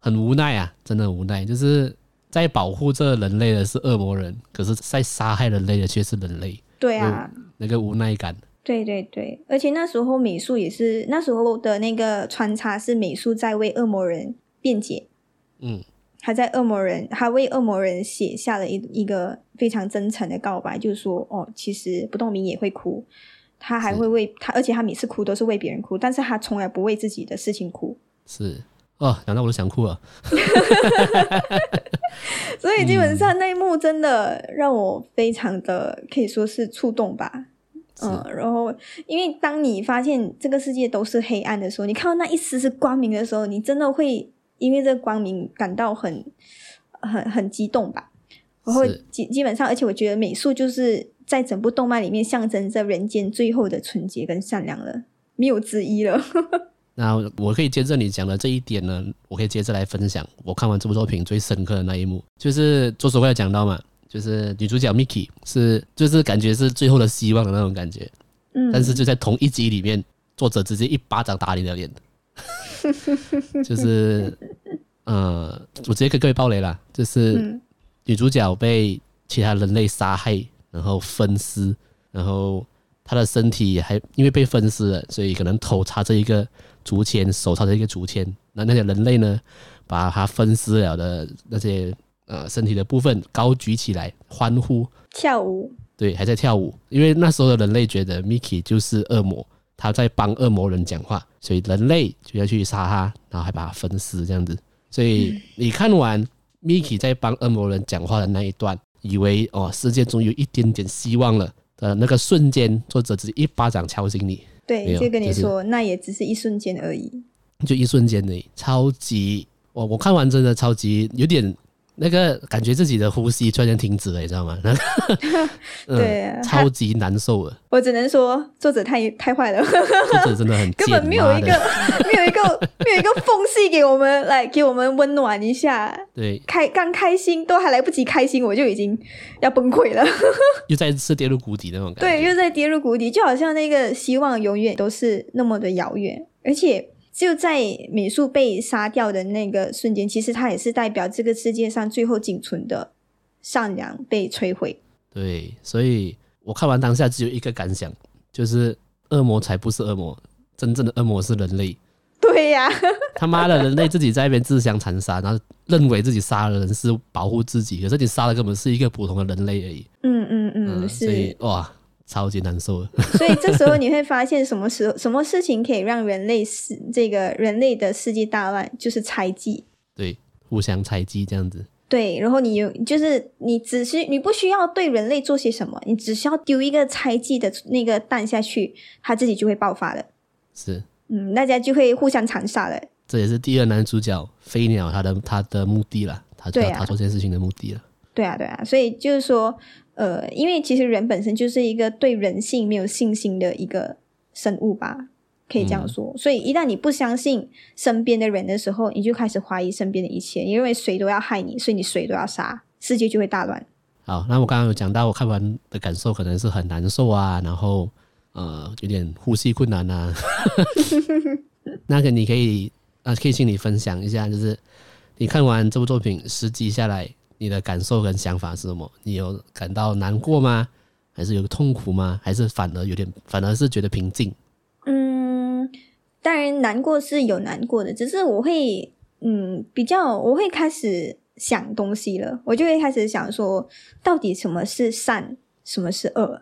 A: 很无奈啊，真的无奈。就是在保护这人类的是恶魔人，可是在杀害人类的却是人类。
B: 对啊，
A: 那个无奈感。
B: 对对对，而且那时候美术也是那时候的那个穿插是美术在为恶魔人辩解。
A: 嗯。
B: 他在恶魔人，他为恶魔人写下了一一个非常真诚的告白，就是说，哦，其实不动明也会哭，他还会为他，而且他每次哭都是为别人哭，但是他从来不为自己的事情哭。
A: 是哦，讲到我都想哭了。
B: 所以基本上那一幕真的让我非常的可以说是触动吧。嗯，然后因为当你发现这个世界都是黑暗的时候，你看到那一丝丝光明的时候，你真的会。因为这个光明感到很很很激动吧，然后基基本上，而且我觉得美术就是在整部动漫里面象征着人间最后的纯洁跟善良了，没有之一了。
A: 那我可以接着你讲的这一点呢，我可以接着来分享我看完这部作品最深刻的那一幕，就是左手会讲到嘛，就是女主角 Miki 是就是感觉是最后的希望的那种感觉，嗯，但是就在同一集里面，作者直接一巴掌打你的脸。就是，呃，我直接给各位爆雷了，就是女主角被其他人类杀害，然后分尸，然后她的身体还因为被分尸了，所以可能头插着一个竹签，手插着一个竹签。那那些人类呢，把她分尸了的那些呃身体的部分高举起来，欢呼
B: 跳舞，
A: 对，还在跳舞，因为那时候的人类觉得 Miki 就是恶魔。他在帮恶魔人讲话，所以人类就要去杀他，然后还把他分尸这样子。所以你看完 Miki 在帮恶魔人讲话的那一段，以为哦世界终于有一点点希望了的那个瞬间，作者只一巴掌敲醒你。
B: 对，就跟你说，就是、那也只是一瞬间而已，
A: 就一瞬间而已。超级，我我看完真的超级有点。那个感觉自己的呼吸突然间停止了，你知道吗？
B: 对、啊，
A: 超级难受了。
B: 我只能说，作者太太坏了。
A: 作者真的很
B: 根本没有一个没有一个没有一个缝隙给我们来给我们温暖一下。
A: 对，
B: 开刚开心都还来不及开心，我就已经要崩溃了。
A: 又再次跌入谷底那种感觉。
B: 对，又在跌入谷底，就好像那个希望永远都是那么的遥远，而且。就在美术被杀掉的那个瞬间，其实它也是代表这个世界上最后仅存的善良被摧毁。
A: 对，所以我看完当下只有一个感想，就是恶魔才不是恶魔，真正的恶魔是人类。
B: 对呀、啊，
A: 他妈的，人类自己在那边自相残杀，然后认为自己杀了人是保护自己，可是你杀的根本是一个普通的人类而已。
B: 嗯嗯嗯。
A: 所以哇。超级难受的，
B: 所以这时候你会发现，什么时候 什么事情可以让人类世这个人类的世界大乱，就是猜忌。
A: 对，互相猜忌这样子。
B: 对，然后你有就是你只是你不需要对人类做些什么，你只需要丢一个猜忌的那个蛋下去，它自己就会爆发了。
A: 是，
B: 嗯，大家就会互相残杀了。
A: 这也是第二男主角飞鸟他的他的目的了，他知道他做这件事情的目的了。
B: 对啊，对啊，所以就是说。呃，因为其实人本身就是一个对人性没有信心的一个生物吧，可以这样说。嗯、所以一旦你不相信身边的人的时候，你就开始怀疑身边的一切，你认为谁都要害你，所以你谁都要杀，世界就会大乱。
A: 好，那我刚刚有讲到，我看完的感受可能是很难受啊，然后呃有点呼吸困难啊。那个你可以啊，可以请你分享一下，就是你看完这部作品实际下来。你的感受跟想法是什么？你有感到难过吗？还是有痛苦吗？还是反而有点，反而是觉得平静？
B: 嗯，当然难过是有难过的，只是我会，嗯，比较我会开始想东西了，我就会开始想说，到底什么是善，什么是恶？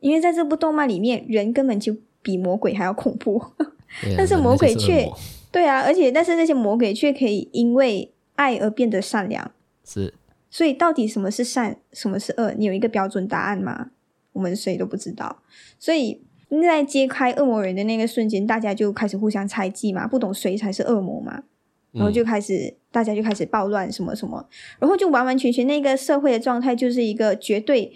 B: 因为在这部动漫里面，人根本就比魔鬼还要恐怖，但是魔鬼却，对啊，而且但是那些魔鬼却可以因为爱而变得善良，
A: 是。
B: 所以，到底什么是善，什么是恶？你有一个标准答案吗？我们谁都不知道。所以，在揭开恶魔人的那个瞬间，大家就开始互相猜忌嘛，不懂谁才是恶魔嘛。然后就开始、嗯、大家就开始暴乱什么什么，然后就完完全全那个社会的状态就是一个绝对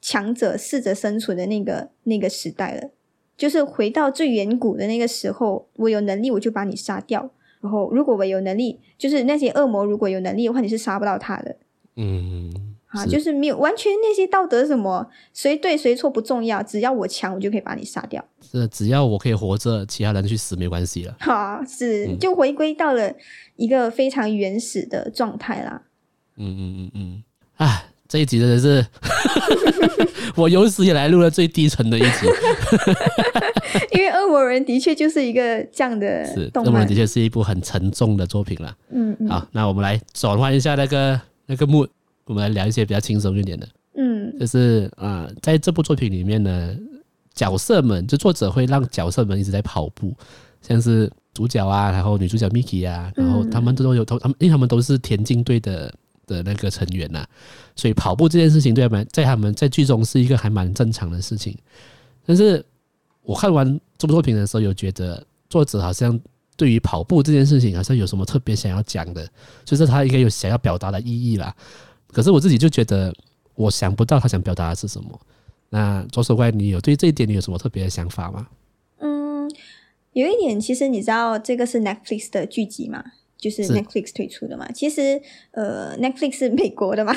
B: 强者适者生存的那个那个时代了，就是回到最远古的那个时候，我有能力我就把你杀掉，然后如果我有能力，就是那些恶魔如果有能力的话，你是杀不到他的。嗯。啊，就是没有完全那些道德什么谁对谁错不重要，只要我强，我就可以把你杀掉。
A: 是，只要我可以活着，其他人去死没关系了。
B: 好，是就回归到了一个非常原始的状态啦。
A: 嗯嗯嗯嗯，啊，这一集真的是 我有史以来录的最低沉的一集。
B: 因为《恶魔人》的确就是一个这样的动漫，《恶魔人》
A: 的确是一部很沉重的作品了。
B: 嗯嗯，
A: 好，那我们来转换一下那个那个 mood。我们来聊一些比较轻松一点的，
B: 嗯，
A: 就是啊、呃，在这部作品里面呢，角色们就作者会让角色们一直在跑步，像是主角啊，然后女主角 Miki 啊，然后他们都有，他们因为他们都是田径队的的那个成员呐、啊，所以跑步这件事情对他们在他们在剧中是一个还蛮正常的事情。但是我看完这部作品的时候，有觉得作者好像对于跑步这件事情好像有什么特别想要讲的，就是他应该有想要表达的意义啦。可是我自己就觉得，我想不到他想表达的是什么。那左手怪，你有对这一点你有什么特别的想法吗？
B: 嗯，有一点，其实你知道这个是 Netflix 的剧集嘛？就是 Netflix 推出的嘛？其实，呃，Netflix 是美国的嘛。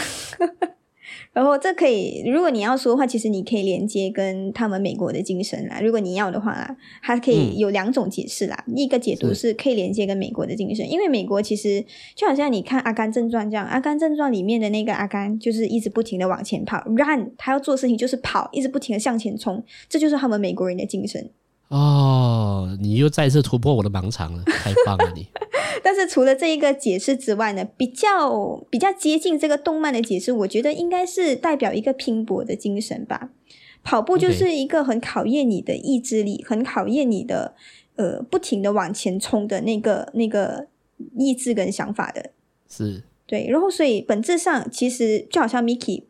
B: 然后这可以，如果你要说的话，其实你可以连接跟他们美国的精神啦。如果你要的话，它可以有两种解释啦。嗯、一个解读是可以连接跟美国的精神，因为美国其实就好像你看《阿甘正传》这样，《阿甘正传》里面的那个阿甘就是一直不停的往前跑，run，他要做事情就是跑，一直不停的向前冲，这就是他们美国人的精神。
A: 哦，你又再次突破我的盲肠了，太棒了你！
B: 但是除了这一个解释之外呢，比较比较接近这个动漫的解释，我觉得应该是代表一个拼搏的精神吧。跑步就是一个很考验你的意志力.很考验你的呃不停的往前冲的那个那个意志跟想法的。
A: 是，
B: 对。然后所以本质上其实就好像 Miki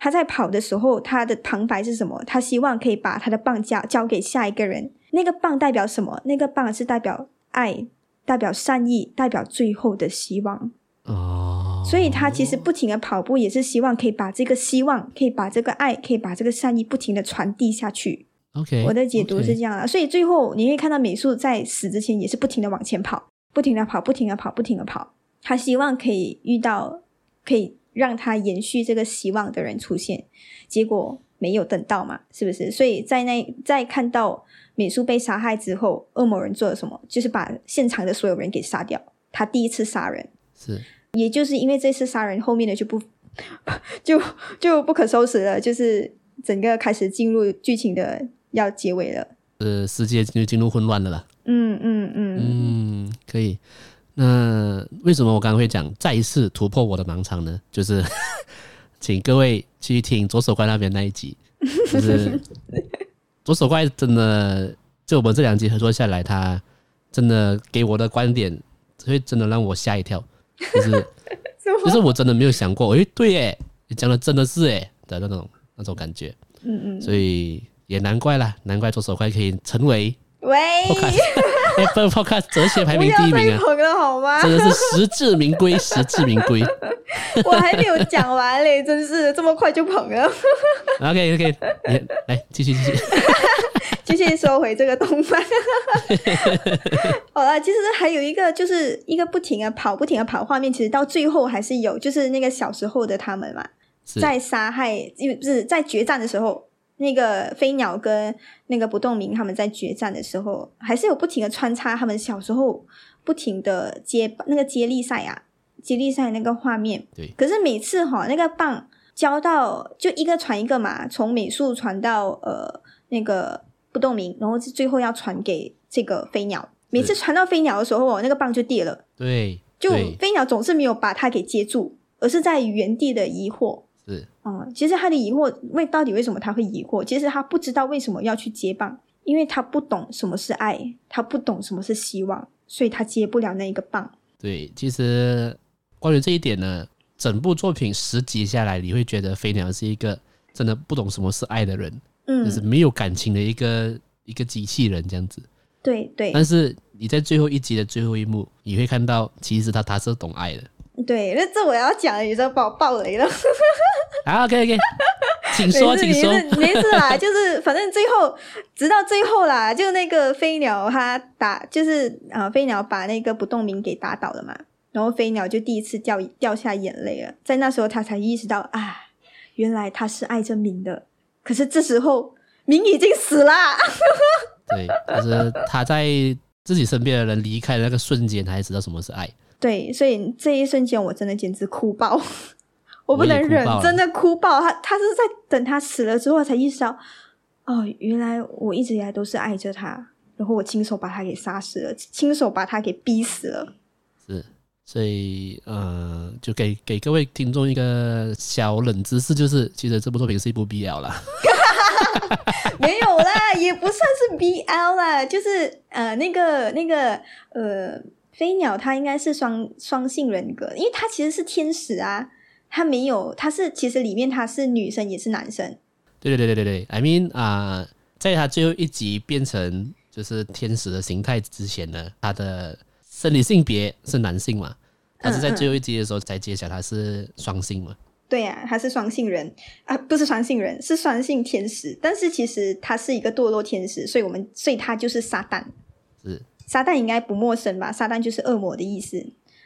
B: 他在跑的时候，他的旁白是什么？他希望可以把他的棒交交给下一个人。那个棒代表什么？那个棒是代表爱。代表善意，代表最后的希望
A: 哦，
B: 所以他其实不停的跑步，也是希望可以把这个希望，可以把这个爱，可以把这个善意不停的传递下去。
A: OK，
B: 我的解读是这样的，所以最后你会看到美术在死之前也是不停的往前跑，不停的跑，不停的跑，不停的跑。他希望可以遇到可以让他延续这个希望的人出现，结果没有等到嘛，是不是？所以在那在看到。美术被杀害之后，恶魔人做了什么？就是把现场的所有人给杀掉。他第一次杀人，
A: 是，
B: 也就是因为这次杀人，后面的就不 就就不可收拾了，就是整个开始进入剧情的要结尾了。
A: 呃，世界就进入混乱了啦。
B: 嗯嗯嗯
A: 嗯，可以。那为什么我刚刚会讲再一次突破我的盲肠呢？就是请各位去听左手怪那边那一集，就是。左手怪真的，就我们这两集合作下来，他真的给我的观点，会真的让我吓一跳，就是，就是我真的没有想过，诶，对哎，你讲的真的是哎的那种那种感觉，
B: 嗯嗯，
A: 所以也难怪啦，难怪左手怪可以成为
B: 喂。
A: Apple Podcast 哲学排名第一名啊！
B: 捧了好吗？
A: 真的是实至名归，实至名归。
B: 我还没有讲完嘞，真是这么快就捧了。
A: OK OK，来继续继续，
B: 继续说回这个动漫。好了，其实还有一个，就是一个不停的跑，不停的跑画面，其实到最后还是有，就是那个小时候的他们嘛，在杀害，因为不是在决战的时候。那个飞鸟跟那个不动明他们在决战的时候，还是有不停的穿插他们小时候不停的接那个接力赛啊，接力赛那个画面。
A: 对。可
B: 是每次哈，那个棒交到就一个传一个嘛，从美术传到呃那个不动明，然后最后要传给这个飞鸟。每次传到飞鸟的时候哦，那个棒就跌了。
A: 对。
B: 就飞鸟总是没有把它给接住，而是在原地的疑惑。
A: 是，
B: 嗯，其实他的疑惑，为到底为什么他会疑惑？其实他不知道为什么要去接棒，因为他不懂什么是爱，他不懂什么是希望，所以他接不了那一个棒。
A: 对，其实关于这一点呢，整部作品十集下来，你会觉得飞鸟是一个真的不懂什么是爱的人，嗯，就是没有感情的一个一个机器人这样子。
B: 对对。
A: 但是你在最后一集的最后一幕，你会看到其实他他是懂爱的。
B: 对，那这我要讲，你就把我爆雷了。
A: 啊，OK OK，请说，请说，
B: 没事啦，就是反正最后直到最后啦，就那个飞鸟他打，就是啊、呃，飞鸟把那个不动明给打倒了嘛，然后飞鸟就第一次掉掉下眼泪了，在那时候他才意识到啊，原来他是爱着明的，可是这时候明已经死了。
A: 对，就是他在自己身边的人离开的那个瞬间，他才知道什么是爱。
B: 对，所以这一瞬间我真的简直哭爆，我不能忍，真的哭爆。他他是在等他死了之后才意识到，哦，原来我一直以来都是爱着他，然后我亲手把他给杀死了，亲手把他给逼死了。
A: 是，所以呃，就给给各位听众一个小冷知识，就是其实这部作品是一部 BL 啦。
B: 没有啦，也不算是 BL 啦，就是呃，那个那个呃。飞鸟它应该是双双性人格，因为它其实是天使啊，它没有，它是其实里面它是女生也是男生。
A: 对对对对对对，I mean 啊、呃，在它最后一集变成就是天使的形态之前呢，它的生理性别是男性嘛，但是在最后一集的时候才揭晓它是双性嘛。
B: 嗯嗯对呀、啊，他是双性人啊，不是双性人，是双性天使，但是其实他是一个堕落天使，所以我们所以他就是撒旦。
A: 是。
B: 撒旦应该不陌生吧？撒旦就是恶魔的意思。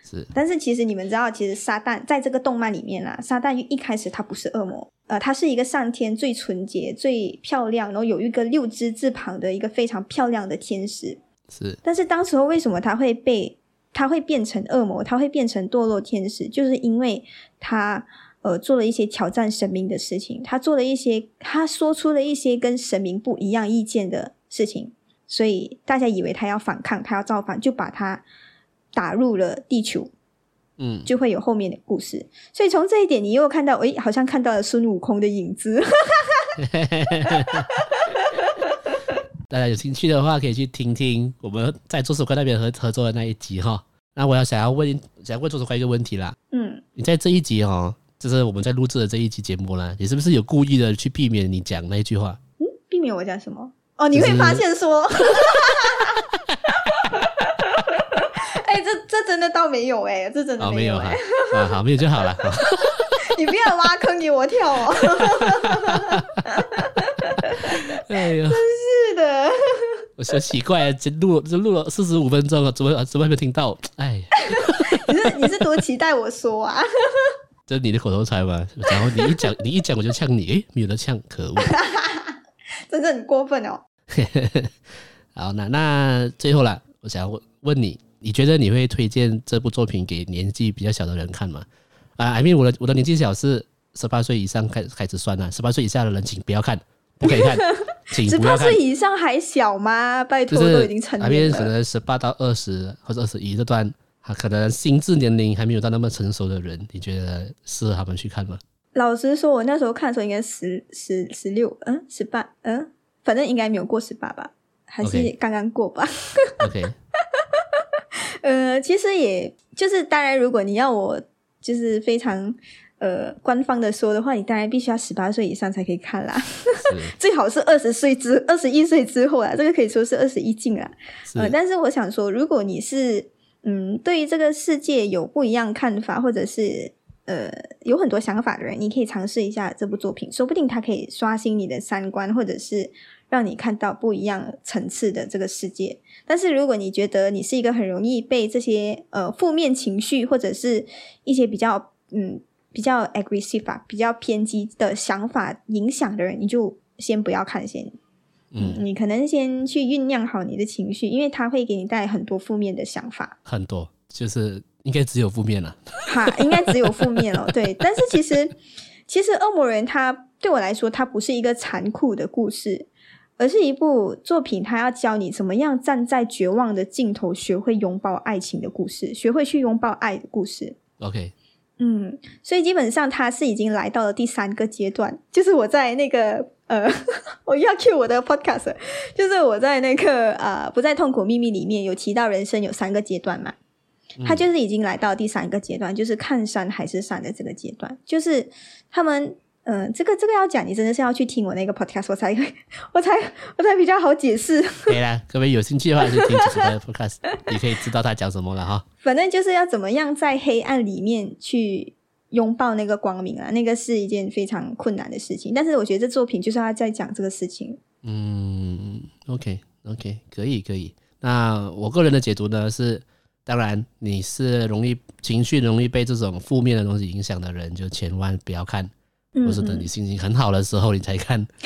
A: 是，
B: 但是其实你们知道，其实撒旦在这个动漫里面啦，撒旦一开始他不是恶魔，呃，他是一个上天最纯洁、最漂亮，然后有一个六只字旁的一个非常漂亮的天使。
A: 是，
B: 但是当时候为什么他会被他会变成恶魔？他会变成堕落天使，就是因为他呃做了一些挑战神明的事情，他做了一些，他说出了一些跟神明不一样意见的事情。所以大家以为他要反抗，他要造反，就把他打入了地球，
A: 嗯，
B: 就会有后面的故事。所以从这一点，你又看到，诶，好像看到了孙悟空的影子。
A: 大家有兴趣的话，可以去听听我们在左手怪那边合合作的那一集哈。那我要想要问，想要问左手怪一个问题啦。
B: 嗯，
A: 你在这一集哈，就是我们在录制的这一集节目啦，你是不是有故意的去避免你讲那一句话？
B: 嗯，避免我讲什么？哦，你会发现说，哎、这这真的倒没有哎、欸，这真的没有哎、欸
A: 哦，啊，好，没有就好了。
B: 你不要挖坑给我跳哦！
A: 哎呦，
B: 真是的，
A: 我说奇怪，这录这录了四十五分钟了，怎么怎么还没听到？哎，
B: 你是你是多期待我说啊？
A: 这是你的口头禅嘛？然后你一讲你一讲我就呛你，哎，没有得呛，可恶。
B: 真的很过分哦！
A: 好，那那最后了，我想要问问你，你觉得你会推荐这部作品给年纪比较小的人看吗？啊，I mean，我的我的年纪小是十八岁以上开开始算了，十八岁以下的人请不要看，不可以看，请不要看。十八岁
B: 以上还小吗？拜托，都已经成年了。
A: 可能十八到二十或者二十一这段，他可能心智年龄还没有到那么成熟的人，你觉得适合他们去看吗？
B: 老实说，我那时候看的时候应该十十十六，嗯，十八，嗯，反正应该没有过十八吧，还是刚刚过吧。
A: OK，, okay.
B: 呃，其实也就是，当然，如果你要我就是非常呃官方的说的话，你当然必须要十八岁以上才可以看啦，最好是二十岁之二十一岁之后啊，这个可以说是二十一禁啦。呃，但是我想说，如果你是嗯，对于这个世界有不一样看法，或者是。呃，有很多想法的人，你可以尝试一下这部作品，说不定它可以刷新你的三观，或者是让你看到不一样层次的这个世界。但是，如果你觉得你是一个很容易被这些呃负面情绪或者是一些比较嗯比较 aggressive 啊、比较偏激的想法影响的人，你就先不要看先。嗯，你可能先去酝酿好你的情绪，因为它会给你带来很多负面的想法。
A: 很多，就是。应该只有负面了，
B: 哈，应该只有负面了，对。但是其实，其实《恶魔人》他对我来说，他不是一个残酷的故事，而是一部作品，他要教你怎么样站在绝望的尽头，学会拥抱爱情的故事，学会去拥抱爱的故事。
A: OK，
B: 嗯，所以基本上他是已经来到了第三个阶段，就是我在那个呃，我要 cue 我的 podcast，就是我在那个呃，不在痛苦秘密里面有提到人生有三个阶段嘛。他就是已经来到第三个阶段，就是看山还是山的这个阶段。就是他们嗯，这个这个要讲，你真的是要去听我那个 podcast，我才我才我才比较好解释。
A: 可以啦，各位有兴趣的话，就听 podcast，你可以知道他讲什么了哈。
B: 反正就是要怎么样在黑暗里面去拥抱那个光明啊，那个是一件非常困难的事情。但是我觉得这作品就是他在讲这个事情。
A: 嗯，OK OK，可以可以。那我个人的解读呢是，当然你是容易情绪容易被这种负面的东西影响的人，就千万不要看。或是等你心情很好的时候，你才看。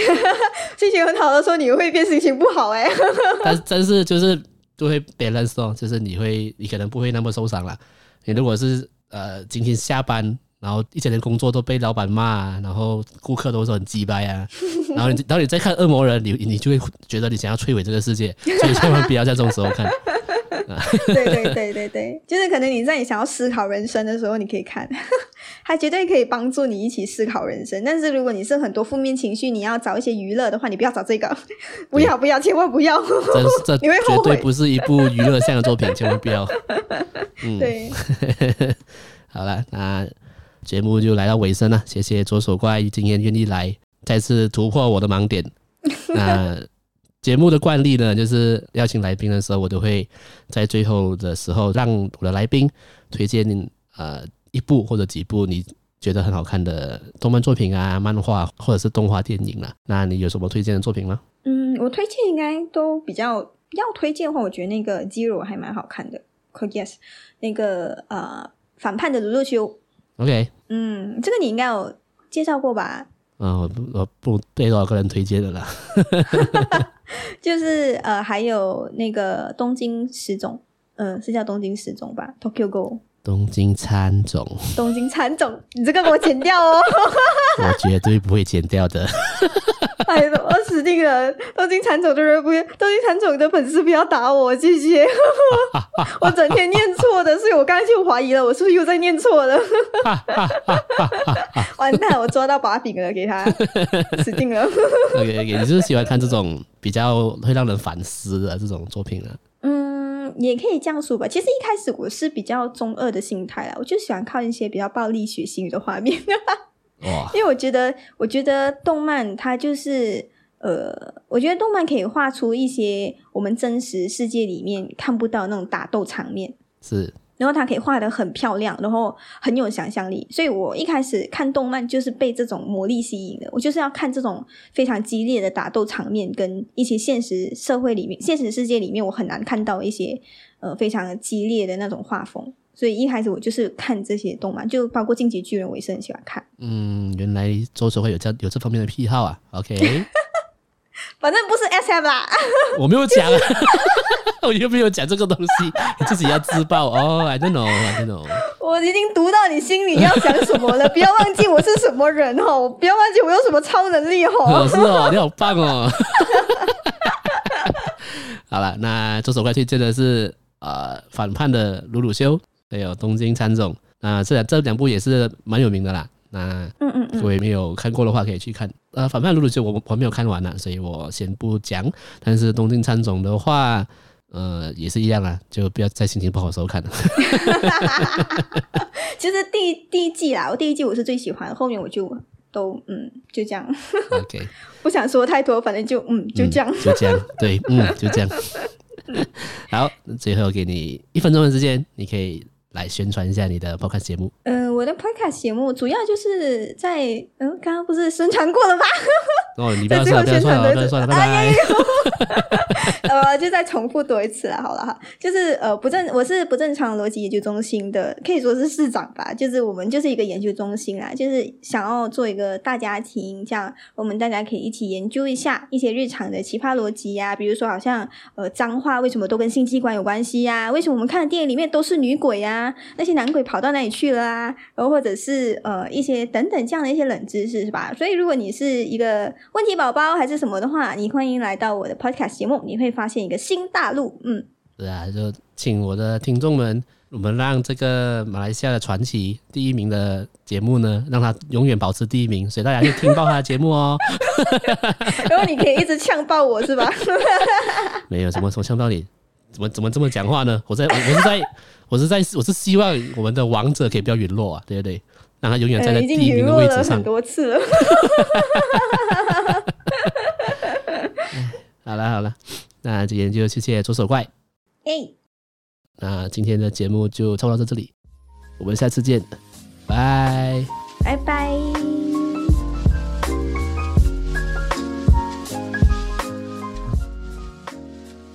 B: 心情很好的时候，你会变心情不好哎。
A: 但但是就是就会 balance 哦，就是你会你可能不会那么受伤了。你如果是呃今天下班，然后一整天工作都被老板骂，然后顾客都说很鸡掰啊，然后你然后你再看恶魔人，你你就会觉得你想要摧毁这个世界，所以千万不要在这种时候看。
B: 对对对对对，就是可能你在你想要思考人生的时候，你可以看，它绝对可以帮助你一起思考人生。但是如果你是很多负面情绪，你要找一些娱乐的话，你不要找这个，不要不要，千万不要，
A: 这这你会绝对不是一部娱乐向的作品，千万不要。
B: 嗯，对，
A: 好了，那节目就来到尾声了，谢谢左手怪今天愿意来再次突破我的盲点。那。节目的惯例呢，就是邀请来宾的时候，我都会在最后的时候让我的来宾推荐呃一部或者几部你觉得很好看的动漫作品啊、漫画或者是动画电影啦。那你有什么推荐的作品吗？
B: 嗯，我推荐应该都比较要推荐的话，我觉得那个 Zero 还蛮好看的。Code Geass 那个呃反叛的鲁鲁修。
A: OK，
B: 嗯，这个你应该有介绍过吧？
A: 嗯，我不我不被多少个人推荐的啦。
B: 就是呃，还有那个东京十种，嗯、呃，是叫东京十种吧？Tokyo Ghoul。
A: 东京喰种。东
B: 京喰种，你这个给我剪掉哦。
A: 我绝对不会剪掉的。
B: 哎呦，我死定了！东京喰种的人不要，东京喰种的粉丝不要打我，谢谢。我整天念错的，所以我刚才就怀疑了，我是不是又在念错了？完蛋，我抓到把柄了，给他 死定了。
A: OK OK，你是喜欢看这种比较会让人反思的这种作品啊？
B: 嗯，也可以这样说吧。其实一开始我是比较中二的心态啦，我就喜欢看一些比较暴力血腥的画面。
A: 哇！
B: 因为我觉得，我觉得动漫它就是，呃，我觉得动漫可以画出一些我们真实世界里面看不到那种打斗场面，
A: 是。
B: 然后它可以画的很漂亮，然后很有想象力。所以我一开始看动漫就是被这种魔力吸引的，我就是要看这种非常激烈的打斗场面，跟一些现实社会里面、现实世界里面我很难看到一些呃非常激烈的那种画风。所以一开始我就是看这些动漫，就包括《进击巨人》，我也是很喜欢看。
A: 嗯，原来左手会有这有这方面的癖好啊。OK，
B: 反正不是 SM 啦。
A: 我没有讲，我又没有讲这个东西，你自己要自爆哦。I don't know，I don't know。
B: 我已经读到你心里要讲什么了，不要忘记我是什么人哦，不要忘记我有什么超能力哦。
A: 是哦，你好棒哦。好了，那这首歌曲真的是呃反叛的鲁鲁修。还有东京喰种，那这两这两部也是蛮有名的啦。那嗯嗯嗯，各位没有看过的话，可以去看。呃，反叛鲁鲁修我我没有看完呢，所以我先不讲。但是东京喰种的话，呃，也是一样啊，就不要在心情不好的时候看了。
B: 其实第一第一季啦，我第一季我是最喜欢，后面我就都嗯就这样。
A: OK，
B: 不想说太多，反正就嗯就这样、嗯，
A: 就这样，对，嗯就这样。好，最后给你一分钟的时间，你可以。来宣传一下你的 podcast 节目。嗯、
B: 呃，我的 podcast 节目主要就是在嗯，刚刚不是宣传过了吗？
A: 哦，你不要说，不要说了，不要说了，拜拜。
B: 呃，就再重复多一次了，好了哈。就是呃，不正，我是不正常逻辑研究中心的，可以说是市长吧。就是我们就是一个研究中心啦，就是想要做一个大家庭，这样我们大家可以一起研究一下一些日常的奇葩逻辑呀。比如说，好像呃，脏话为什么都跟性器官有关系呀？为什么我们看的电影里面都是女鬼呀？那些男鬼跑到哪里去了啊？然后或者是呃一些等等这样的一些冷知识是吧？所以如果你是一个问题宝宝还是什么的话，你欢迎来到我的 podcast 节目，你会发现一个新大陆。嗯，
A: 是啊，就请我的听众们，我们让这个马来西亚的传奇第一名的节目呢，让他永远保持第一名，所以大家去听爆他的节目哦。
B: 然后你可以一直呛爆我是吧？
A: 没有什么什么呛爆你，怎么怎么这么讲话呢？我在我，是在。我是在，我是希望我们的王者可以不要陨落啊，对不对？让他永远站在
B: 呃、
A: 第一名的位置上。
B: 很多次了。
A: 好了好了，那今天就谢谢左手怪。
B: 哎、
A: 那今天的节目就差不多到这里，我们下次见，拜。
B: 拜拜。